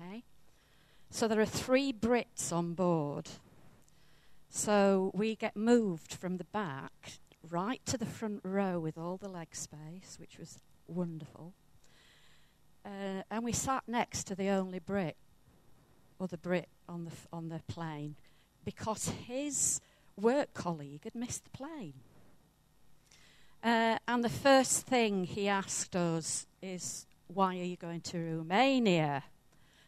Okay? So there are three Brits on board. So we get moved from the back right to the front row with all the leg space, which was wonderful. Uh, and we sat next to the only Brit, other Brit on the, f- on the plane, because his work colleague had missed the plane. Uh, and the first thing he asked us is, Why are you going to Romania?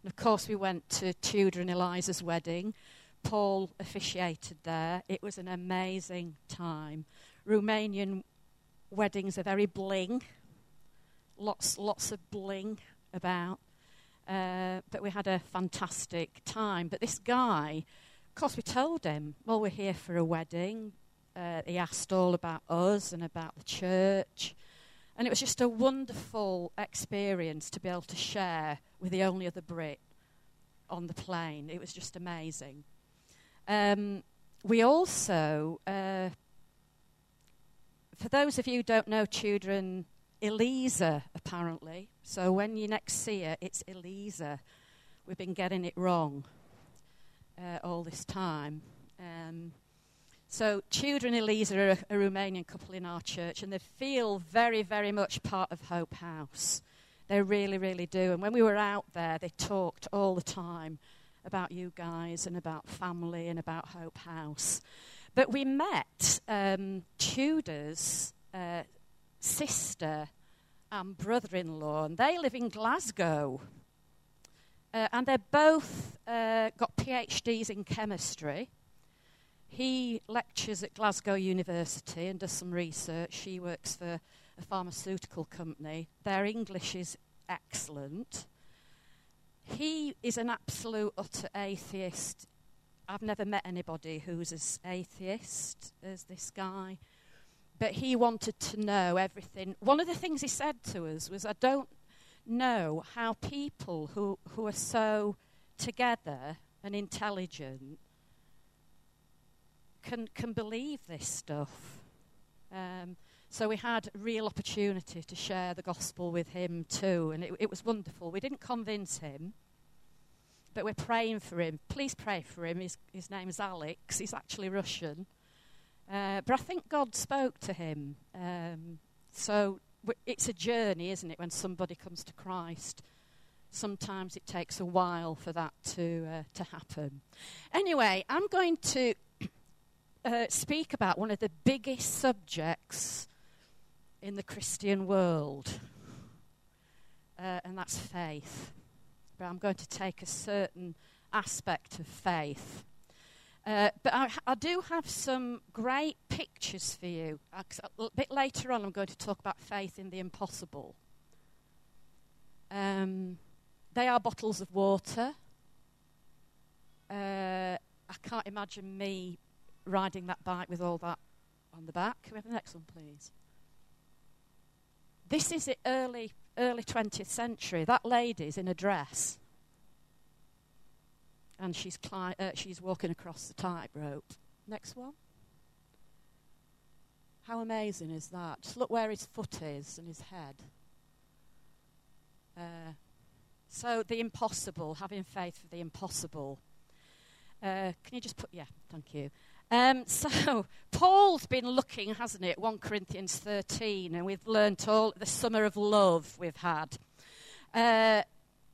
And of course, we went to Tudor and Eliza's wedding. Paul officiated there. It was an amazing time. Romanian weddings are very bling, lots, lots of bling about. Uh, but we had a fantastic time. But this guy, of course, we told him, well, we're here for a wedding. Uh, he asked all about us and about the church. And it was just a wonderful experience to be able to share with the only other Brit on the plane. It was just amazing. Um, we also, uh, for those of you who don't know children, Eliza, apparently. So when you next see her, it's Eliza. We've been getting it wrong uh, all this time. Um, so, children Eliza are a, a, Romanian couple in our church, and they feel very, very much part of Hope House. They really, really do. And when we were out there, they talked all the time about you guys and about family and about Hope House. But we met um, Tudor's uh, sister and brother in law, and they live in Glasgow. Uh, and they're both uh, got PhDs in chemistry. He lectures at Glasgow University and does some research. She works for a pharmaceutical company. Their English is excellent. He is an absolute utter atheist. I've never met anybody who's as atheist as this guy. But he wanted to know everything. One of the things he said to us was, I don't know how people who, who are so together and intelligent can, can believe this stuff. Um, so we had a real opportunity to share the gospel with him too, and it, it was wonderful. We didn't convince him, but we're praying for him. Please pray for him. His, his name is Alex. He's actually Russian. Uh, but I think God spoke to him. Um, so it's a journey, isn't it, when somebody comes to Christ? Sometimes it takes a while for that to, uh, to happen. Anyway, I'm going to uh, speak about one of the biggest subjects in the Christian world, uh, and that's faith. But I'm going to take a certain aspect of faith. Uh, but I, I, do have some great pictures for you. Uh, a bit later on, I'm going to talk about faith in the impossible. Um, they are bottles of water. Uh, I can't imagine me riding that bike with all that on the back. Can we have the next one, please? This is the early early 20th century. That lady's in a dress. And she's, cli- uh, she's walking across the tightrope. Next one. How amazing is that? Just look where his foot is and his head. Uh, so, the impossible, having faith for the impossible. Uh, can you just put, yeah, thank you. Um, so, Paul's been looking, hasn't it, 1 Corinthians 13, and we've learnt all the summer of love we've had. Uh,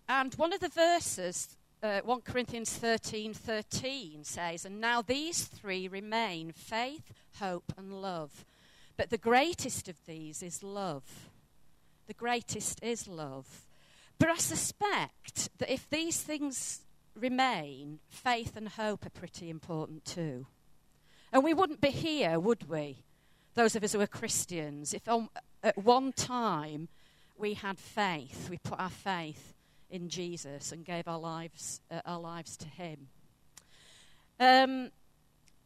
and one of the verses, uh, 1 Corinthians 13 13, says, And now these three remain faith, hope, and love. But the greatest of these is love. The greatest is love. But I suspect that if these things remain, faith and hope are pretty important too. And we wouldn't be here, would we? Those of us who are Christians, if on, at one time we had faith, we put our faith in Jesus and gave our lives, uh, our lives to Him. Um,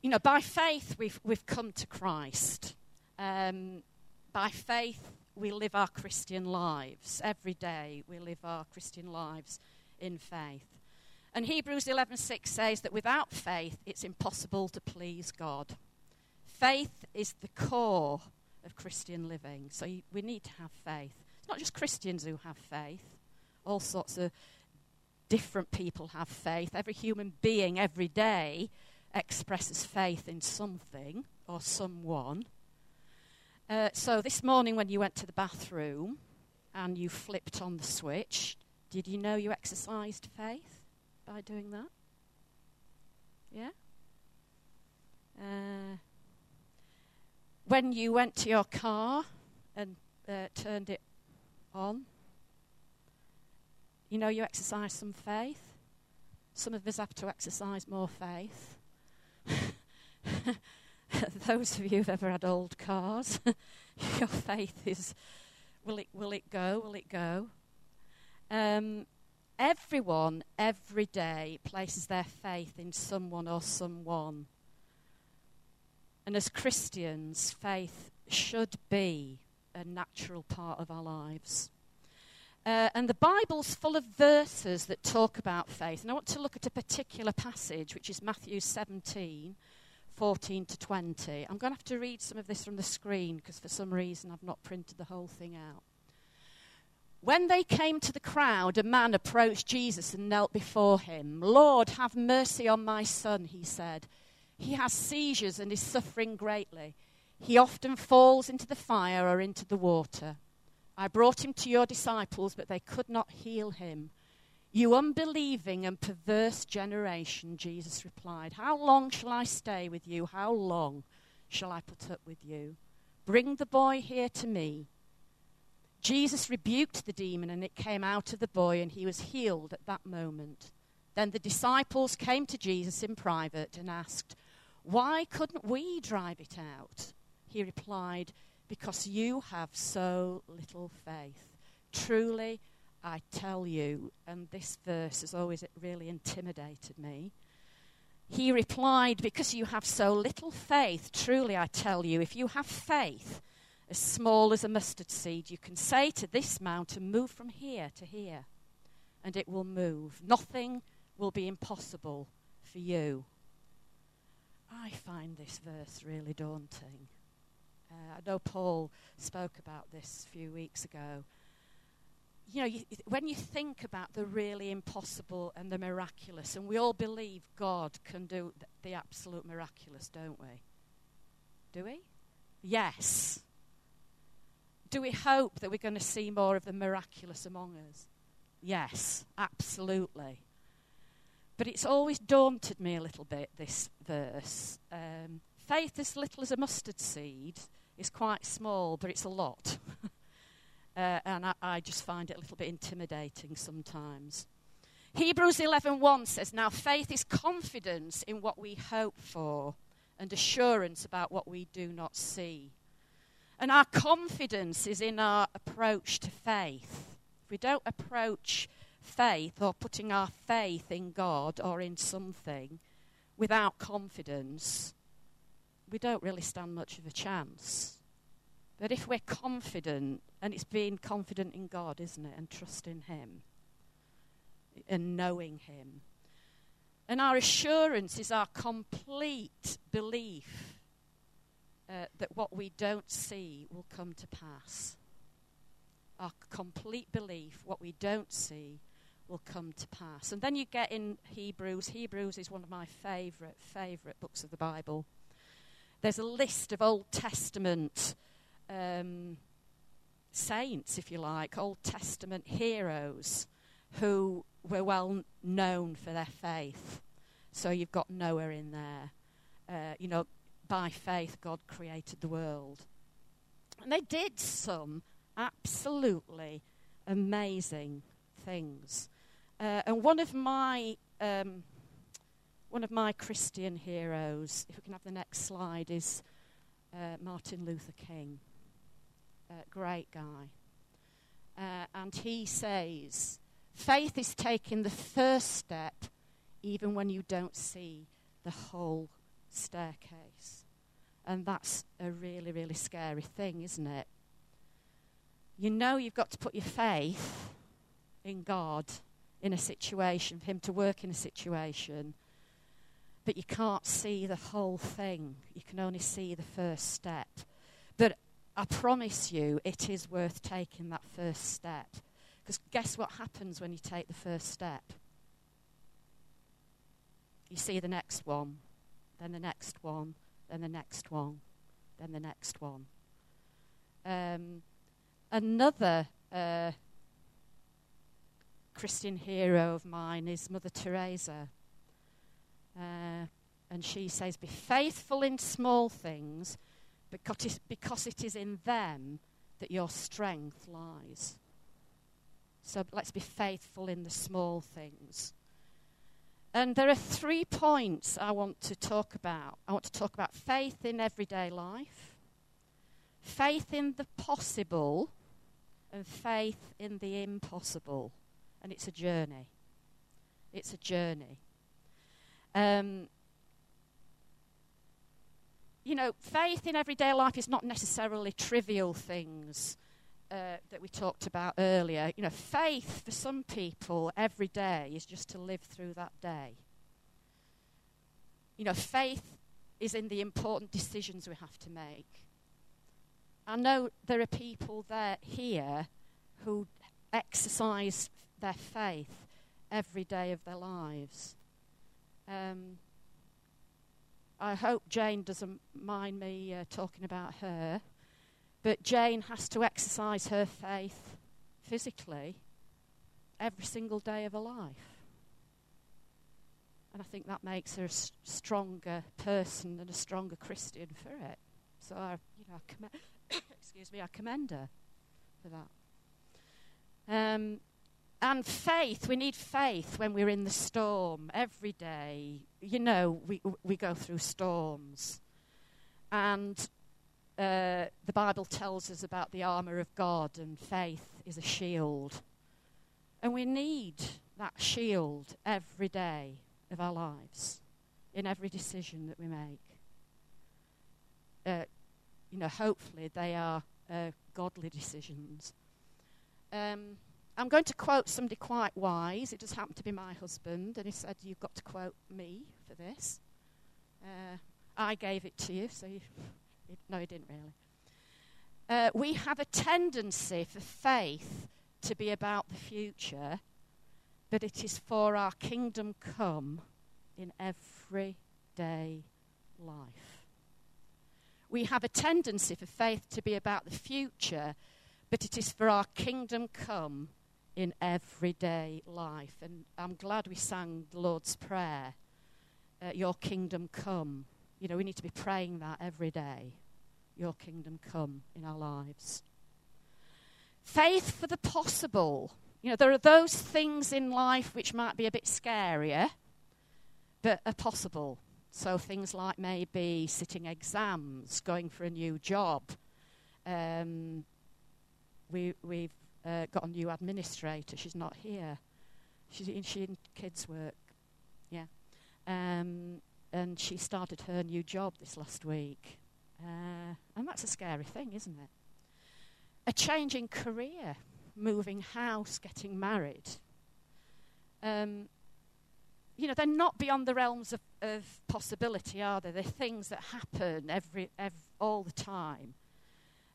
you know, by faith we've, we've come to Christ. Um, by faith we live our Christian lives. Every day we live our Christian lives in faith. And Hebrews 11:6 says that without faith it's impossible to please God. Faith is the core of Christian living. So we need to have faith. It's not just Christians who have faith. All sorts of different people have faith. Every human being every day expresses faith in something or someone. Uh, so this morning, when you went to the bathroom and you flipped on the switch, did you know you exercised faith by doing that? Yeah? Uh, when you went to your car and uh, turned it on, you know you exercised some faith. Some of us have to exercise more faith. Those of you who've ever had old cars, your faith is will it, will it go? Will it go? Um, everyone, every day, places their faith in someone or someone. And as Christians, faith should be a natural part of our lives. Uh, and the Bible's full of verses that talk about faith. And I want to look at a particular passage, which is Matthew 17, 14 to 20. I'm going to have to read some of this from the screen because for some reason I've not printed the whole thing out. When they came to the crowd, a man approached Jesus and knelt before him. Lord, have mercy on my son, he said. He has seizures and is suffering greatly. He often falls into the fire or into the water. I brought him to your disciples, but they could not heal him. You unbelieving and perverse generation, Jesus replied, How long shall I stay with you? How long shall I put up with you? Bring the boy here to me. Jesus rebuked the demon, and it came out of the boy, and he was healed at that moment. Then the disciples came to Jesus in private and asked, Why couldn't we drive it out? He replied, because you have so little faith. Truly, I tell you, and this verse has always really intimidated me. He replied, Because you have so little faith, truly I tell you, if you have faith as small as a mustard seed, you can say to this mountain, Move from here to here, and it will move. Nothing will be impossible for you. I find this verse really daunting. Uh, I know Paul spoke about this a few weeks ago. You know, you, when you think about the really impossible and the miraculous, and we all believe God can do the, the absolute miraculous, don't we? Do we? Yes. Do we hope that we're going to see more of the miraculous among us? Yes, absolutely. But it's always daunted me a little bit, this verse. Um, faith as little as a mustard seed is quite small, but it's a lot. uh, and I, I, just find it a little bit intimidating sometimes. Hebrews 11:1 says, "Now faith is confidence in what we hope for and assurance about what we do not see." And our confidence is in our approach to faith. If we don't approach faith or putting our faith in God or in something without confidence, we don't really stand much of a chance. But if we're confident, and it's being confident in God, isn't it? And trusting Him and knowing Him. And our assurance is our complete belief uh, that what we don't see will come to pass. Our complete belief, what we don't see, will come to pass. And then you get in Hebrews. Hebrews is one of my favourite, favourite books of the Bible. There's a list of Old Testament um, saints, if you like, Old Testament heroes who were well known for their faith. So you've got Noah in there. Uh, you know, by faith, God created the world. And they did some absolutely amazing things. Uh, and one of my um, one of my Christian heroes, if we can have the next slide, is uh, Martin Luther King. Uh, great guy. Uh, and he says, faith is taking the first step even when you don't see the whole staircase. And that's a really, really scary thing, isn't it? You know you've got to put your faith in God in a situation, for Him to work in a situation but you can't see the whole thing. You can only see the first step. But I promise you, it is worth taking that first step. Because guess what happens when you take the first step? you see the next one, then the next one, then the next one, then the next one. Um, another uh, Christian hero of mine is Mother Teresa. Uh, and she says, Be faithful in small things because because it is in them that your strength lies. So let's be faithful in the small things. And there are three points I want to talk about. I want to talk about faith in everyday life, faith in the possible, and faith in the impossible. And it's a journey. It's a journey. Um, you know, faith in everyday life is not necessarily trivial things uh, that we talked about earlier. You know, faith for some people every day is just to live through that day. You know, faith is in the important decisions we have to make. I know there are people there here who exercise their faith every day of their lives. Um, I hope Jane doesn't mind me uh, talking about her, but Jane has to exercise her faith physically every single day of her life. And I think that makes her a stronger person and a stronger Christian for it. So I, you know, I commend, excuse me, I commend her for that. Um, and faith, we need faith when we're in the storm every day. You know, we, we go through storms. And uh, the Bible tells us about the armour of God, and faith is a shield. And we need that shield every day of our lives, in every decision that we make. Uh, you know, hopefully they are uh, godly decisions. Um, I'm going to quote somebody quite wise. It just happened to be my husband, and he said, You've got to quote me for this. Uh, I gave it to you, so you. No, he didn't really. Uh, we have a tendency for faith to be about the future, but it is for our kingdom come in everyday life. We have a tendency for faith to be about the future, but it is for our kingdom come in everyday life. And I'm glad we sang the Lord's Prayer, uh, Your kingdom come. You know, we need to be praying that every day. Your kingdom come in our lives. Faith for the possible. You know, there are those things in life which might be a bit scarier, but are possible. So things like maybe sitting exams, going for a new job. Um, we, we've uh, got a new administrator. She's not here. She's in, in kids' work. Yeah. Um, and she started her new job this last week. Uh, and that's a scary thing, isn't it? A change in career, moving house, getting married. Um, you know, they're not beyond the realms of, of possibility, are they? They're things that happen every, all the time.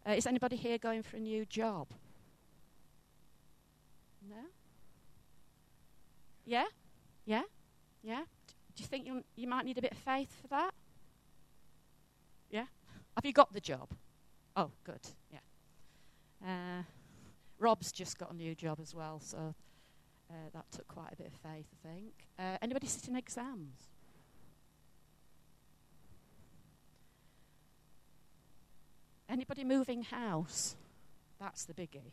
Uh, is anybody here going for a new job? No? Yeah? Yeah? Yeah? Do you think you, you might need a bit of faith for that? Yeah? Have you got the job? Oh, good. Yeah. Uh, Rob's just got a new job as well, so uh, that took quite a bit of faith, I think. Uh, anybody sitting exams? Anybody moving house? That's the biggie.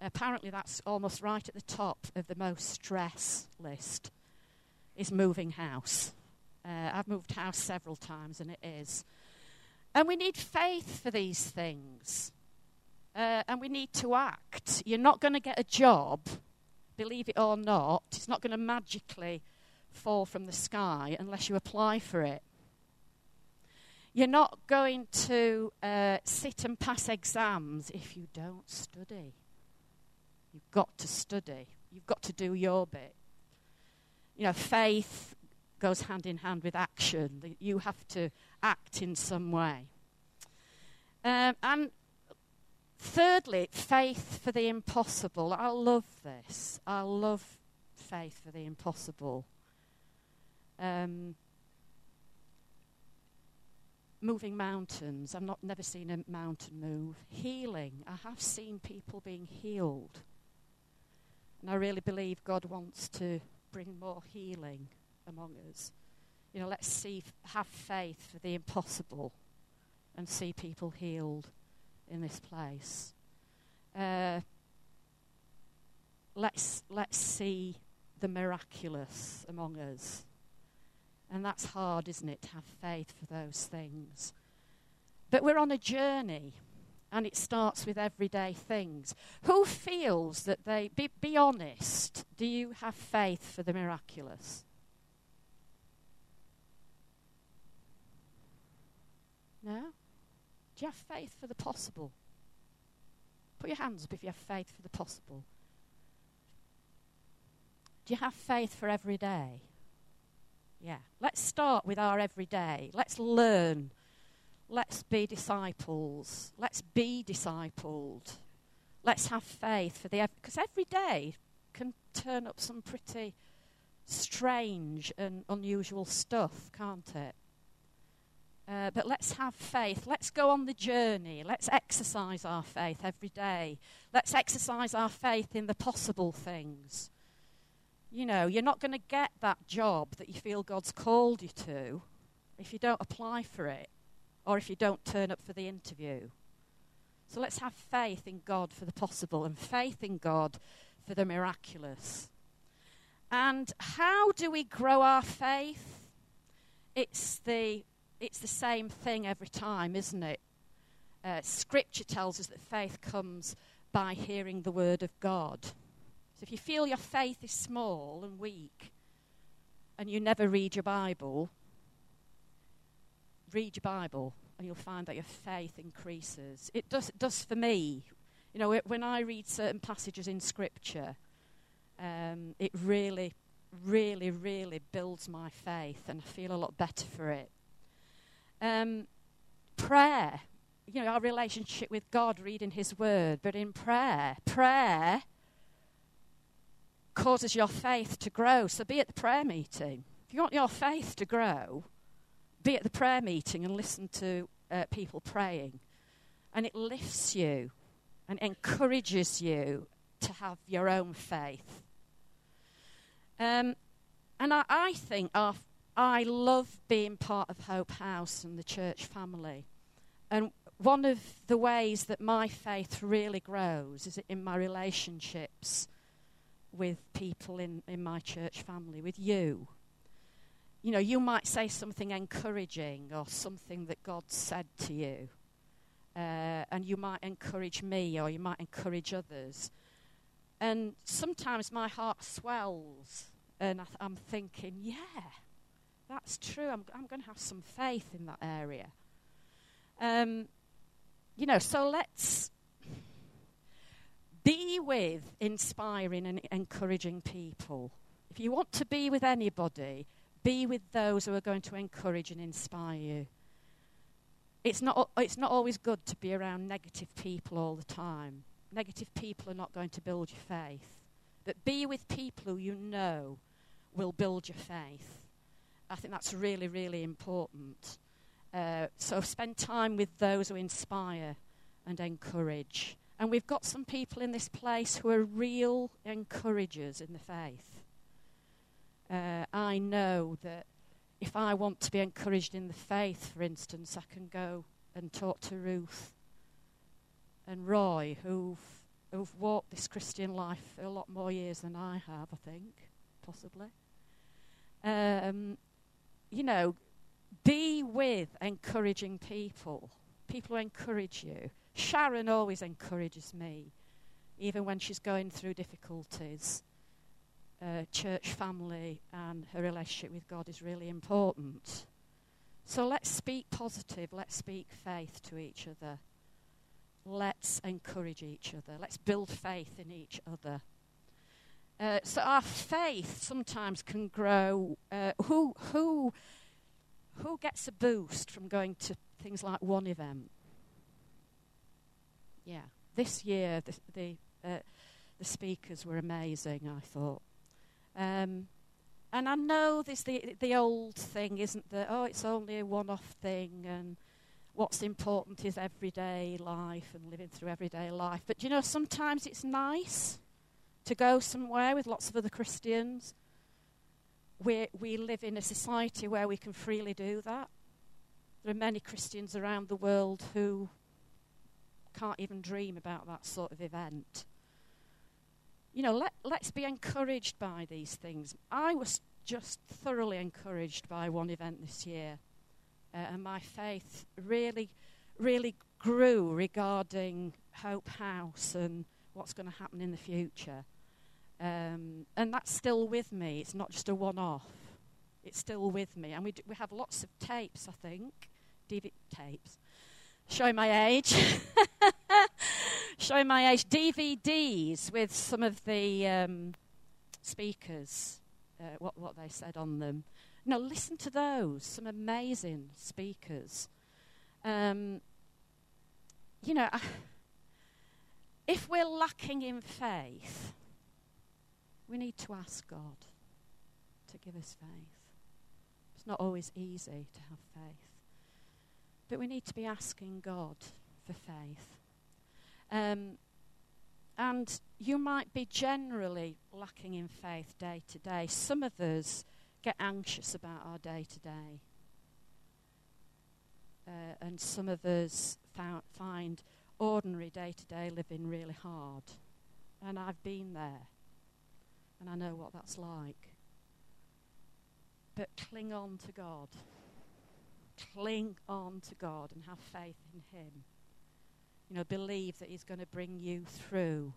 Apparently, that's almost right at the top of the most stress list. Is moving house. Uh, I've moved house several times, and it is. And we need faith for these things. Uh, and we need to act. You're not going to get a job, believe it or not. It's not going to magically fall from the sky unless you apply for it. You're not going to uh, sit and pass exams if you don't study. You've got to study. You've got to do your bit. You know, faith goes hand in hand with action. You have to act in some way. Um, and thirdly, faith for the impossible. I love this. I love faith for the impossible. Um, moving mountains. I've not never seen a mountain move. Healing. I have seen people being healed. And I really believe God wants to bring more healing among us. You know, let's see, have faith for the impossible and see people healed in this place. Uh, let's, let's see the miraculous among us. And that's hard, isn't it, to have faith for those things. But we're on a journey, and it starts with everyday things. Who feels that they, be, be honest, do you have faith for the miraculous? No? Do you have faith for the possible? Put your hands up if you have faith for the possible. Do you have faith for every day? Yeah. Let's start with our everyday. Let's learn. Let's be disciples. Let's be discipled. Let's have faith for the because every day can turn up some pretty strange and unusual stuff, can't it? Uh, but let's have faith. Let's go on the journey. Let's exercise our faith every day. Let's exercise our faith in the possible things. You know, you're not going to get that job that you feel God's called you to if you don't apply for it or if you don't turn up for the interview. So let's have faith in God for the possible and faith in God for the miraculous. And how do we grow our faith? It's the, it's the same thing every time, isn't it? Uh, scripture tells us that faith comes by hearing the word of God. So if you feel your faith is small and weak and you never read your Bible, read your Bible and you'll find that your faith increases. It does, it does for me. You know, it, when I read certain passages in Scripture, um, it really, really, really builds my faith and I feel a lot better for it. Um, prayer, you know, our relationship with God, reading His Word, but in prayer, prayer causes your faith to grow. So be at the prayer meeting. If you want your faith to grow, be at the prayer meeting and listen to uh, people praying. And it lifts you and encourages you to have your own faith. Um, and I, I think our, I love being part of Hope House and the church family. And one of the ways that my faith really grows is in my relationships with people in, in my church family, with you. You know, you might say something encouraging or something that God said to you. Uh, and you might encourage me or you might encourage others. And sometimes my heart swells and I am thinking, yeah, that's true. I'm, I'm going to have some faith in that area. Um, you know, so let's be with inspiring and encouraging people. If you want to be with anybody, be with those who are going to encourage and inspire you. It's not, it's not always good to be around negative people all the time. Negative people are not going to build your faith. But be with people who you know will build your faith. I think that's really, really important. Uh, so spend time with those who inspire and encourage. And we've got some people in this place who are real encouragers in the faith. Uh, I know that if I want to be encouraged in the faith, for instance, I can go and talk to Ruth and Roy, who've, who've walked this Christian life a lot more years than I have, I think, possibly. Um, you know, be with encouraging people, people who encourage you. Sharon always encourages me, even when she's going through difficulties. Uh, church family and her relationship with God is really important. So let's speak positive, let's speak faith to each other. Let's encourage each other. Let's build faith in each other. Uh, so our faith sometimes can grow. Uh, who, who, who gets a boost from going to things like one event? Yeah, this year the the, uh, the speakers were amazing. I thought. Um, and I know this the the old thing, isn't that Oh, it's only a one-off thing, and what's important is everyday life and living through everyday life. But you know, sometimes it's nice to go somewhere with lots of other Christians. We we live in a society where we can freely do that. There are many Christians around the world who can't even dream about that sort of event you know, let, let's be encouraged by these things. I was just thoroughly encouraged by one event this year, uh, and my faith really, really grew regarding Hope House and what's going to happen in the future. Um, and that's still with me. It's not just a one off, it's still with me. And we, we have lots of tapes, I think, DVD tapes, showing my age. showing my age, DVDs with some of the um, speakers, uh, what, what they said on them. Now, listen to those, some amazing speakers. Um, you know, if we're lacking in faith, we need to ask God to give us faith. It's not always easy to have faith, but we need to be asking God for faith. Um, and you might be generally lacking in faith day to day. Some of us get anxious about our day to day. And some of us found, find ordinary day to day living really hard. And I've been there. And I know what that's like. But cling on to God. Cling on to God and have faith in Him. You know, believe that He's going to bring you through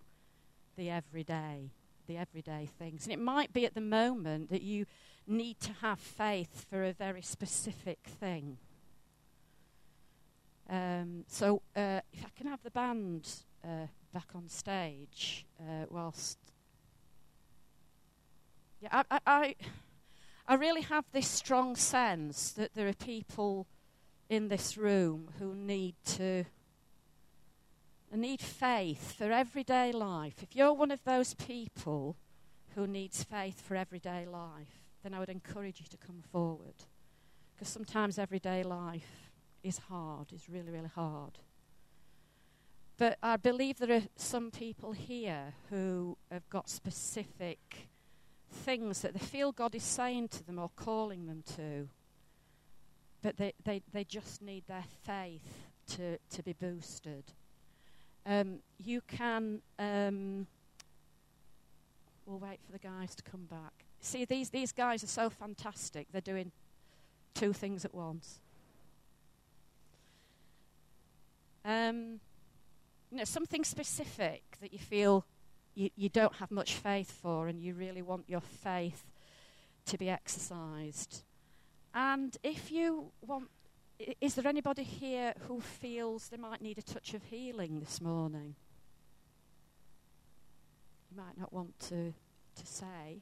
the everyday, the everyday things. And it might be at the moment that you need to have faith for a very specific thing. Um, so, uh, if I can have the band uh, back on stage, uh, whilst yeah, I, I, I, I really have this strong sense that there are people in this room who need to I need faith for everyday life. If you're one of those people who needs faith for everyday life, then I would encourage you to come forward. Because sometimes everyday life is hard, is really, really hard. But I believe there are some people here who have got specific things that they feel God is saying to them or calling them to. But they, they, they just need their faith to, to be boosted um, you can. Um, we'll wait for the guys to come back. See, these, these guys are so fantastic. They're doing two things at once. Um, you know, something specific that you feel you, you don't have much faith for, and you really want your faith to be exercised. And if you want is there anybody here who feels they might need a touch of healing this morning? You might not want to, to say.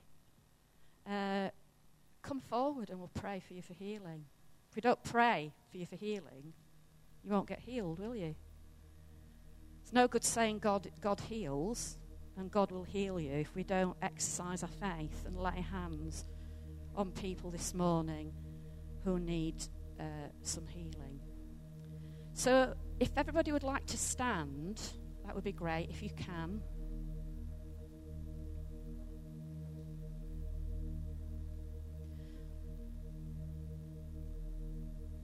Uh, come forward and we'll pray for you for healing. If we don't pray for you for healing, you won't get healed, will you? It's no good saying God, God heals and God will heal you if we don't exercise our faith and lay hands on people this morning who need uh, some healing. So, if everybody would like to stand, that would be great if you can.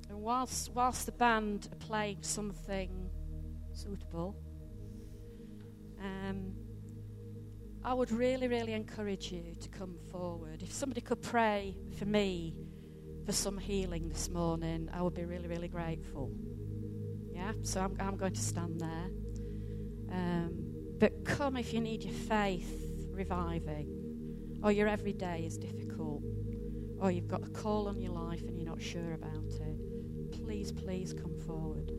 And whilst, whilst the band are playing something suitable, um, I would really, really encourage you to come forward. If somebody could pray for me for some healing this morning, I would be really, really grateful. Yeah, so I'm, I'm going to stand there. Um, but come if you need your faith reviving, or your everyday is difficult, or you've got a call on your life and you're not sure about it. Please, please come forward.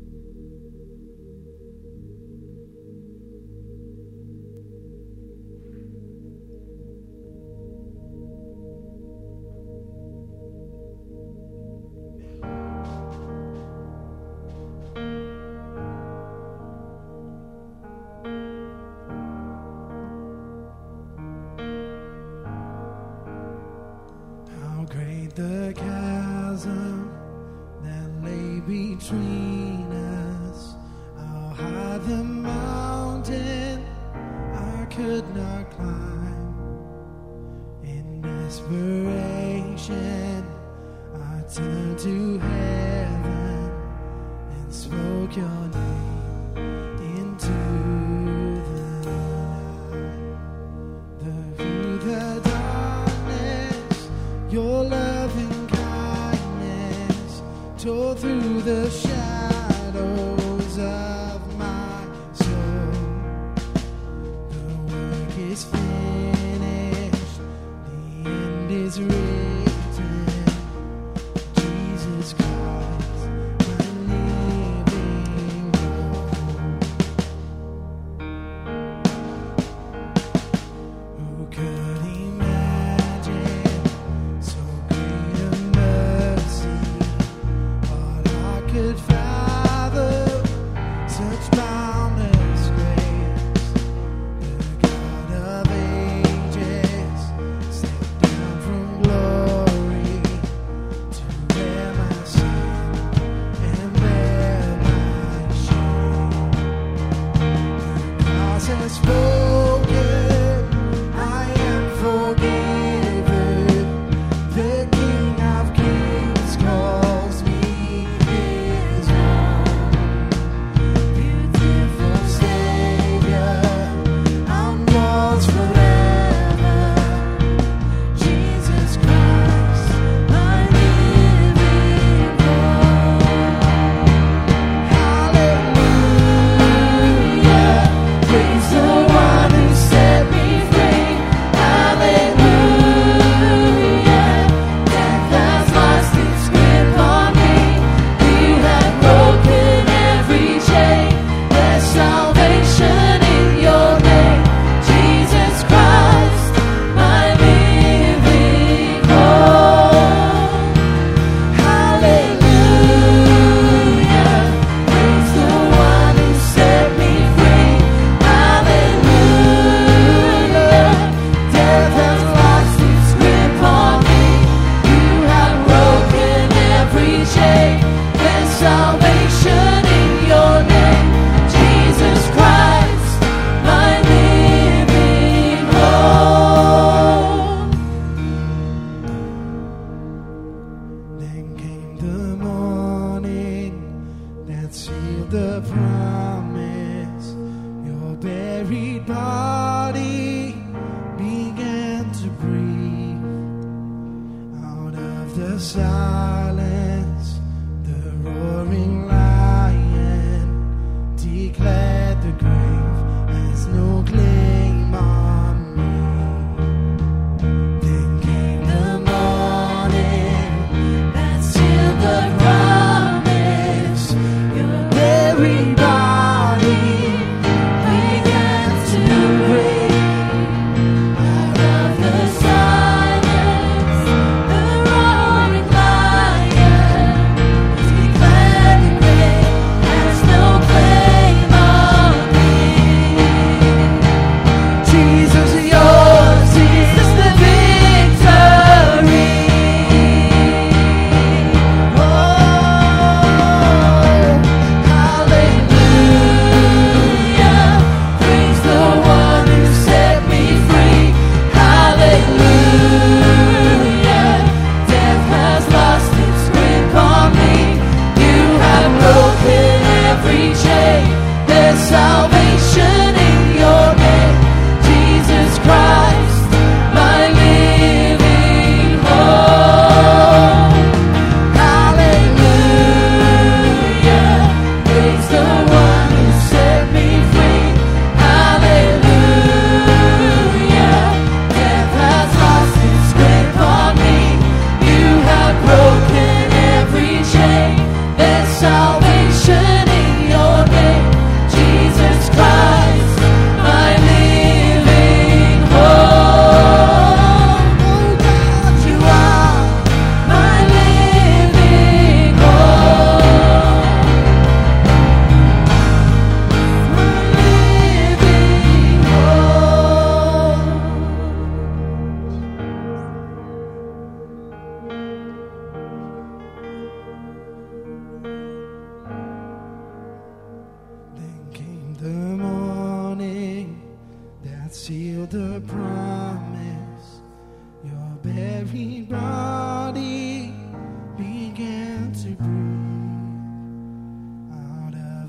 Lay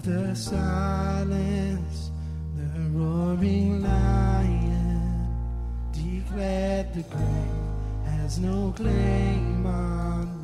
the silence. The roaring lion declared the grave has no claim on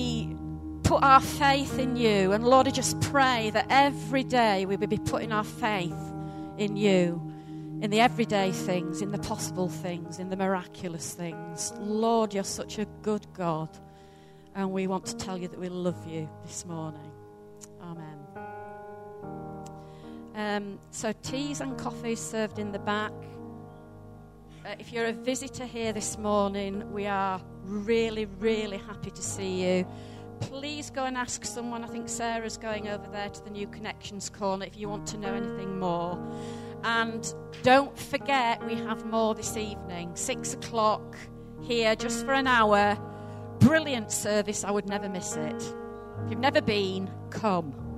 we put our faith in you. And Lord, I just pray that every day we will be putting our faith in you, in the everyday things, in the possible things, in the miraculous things. Lord, you're such a good God. And we want to tell you that we love you this morning. Amen. Um, so, teas and coffees served in the back. Uh, if you're a visitor here this morning, we are really, really happy to see you. Please go and ask someone. I think Sarah's going over there to the New Connections Corner if you want to know anything more. And don't forget, we have more this evening, six o'clock here, just for an hour. Brilliant service. I would never miss it. If you've never been, come.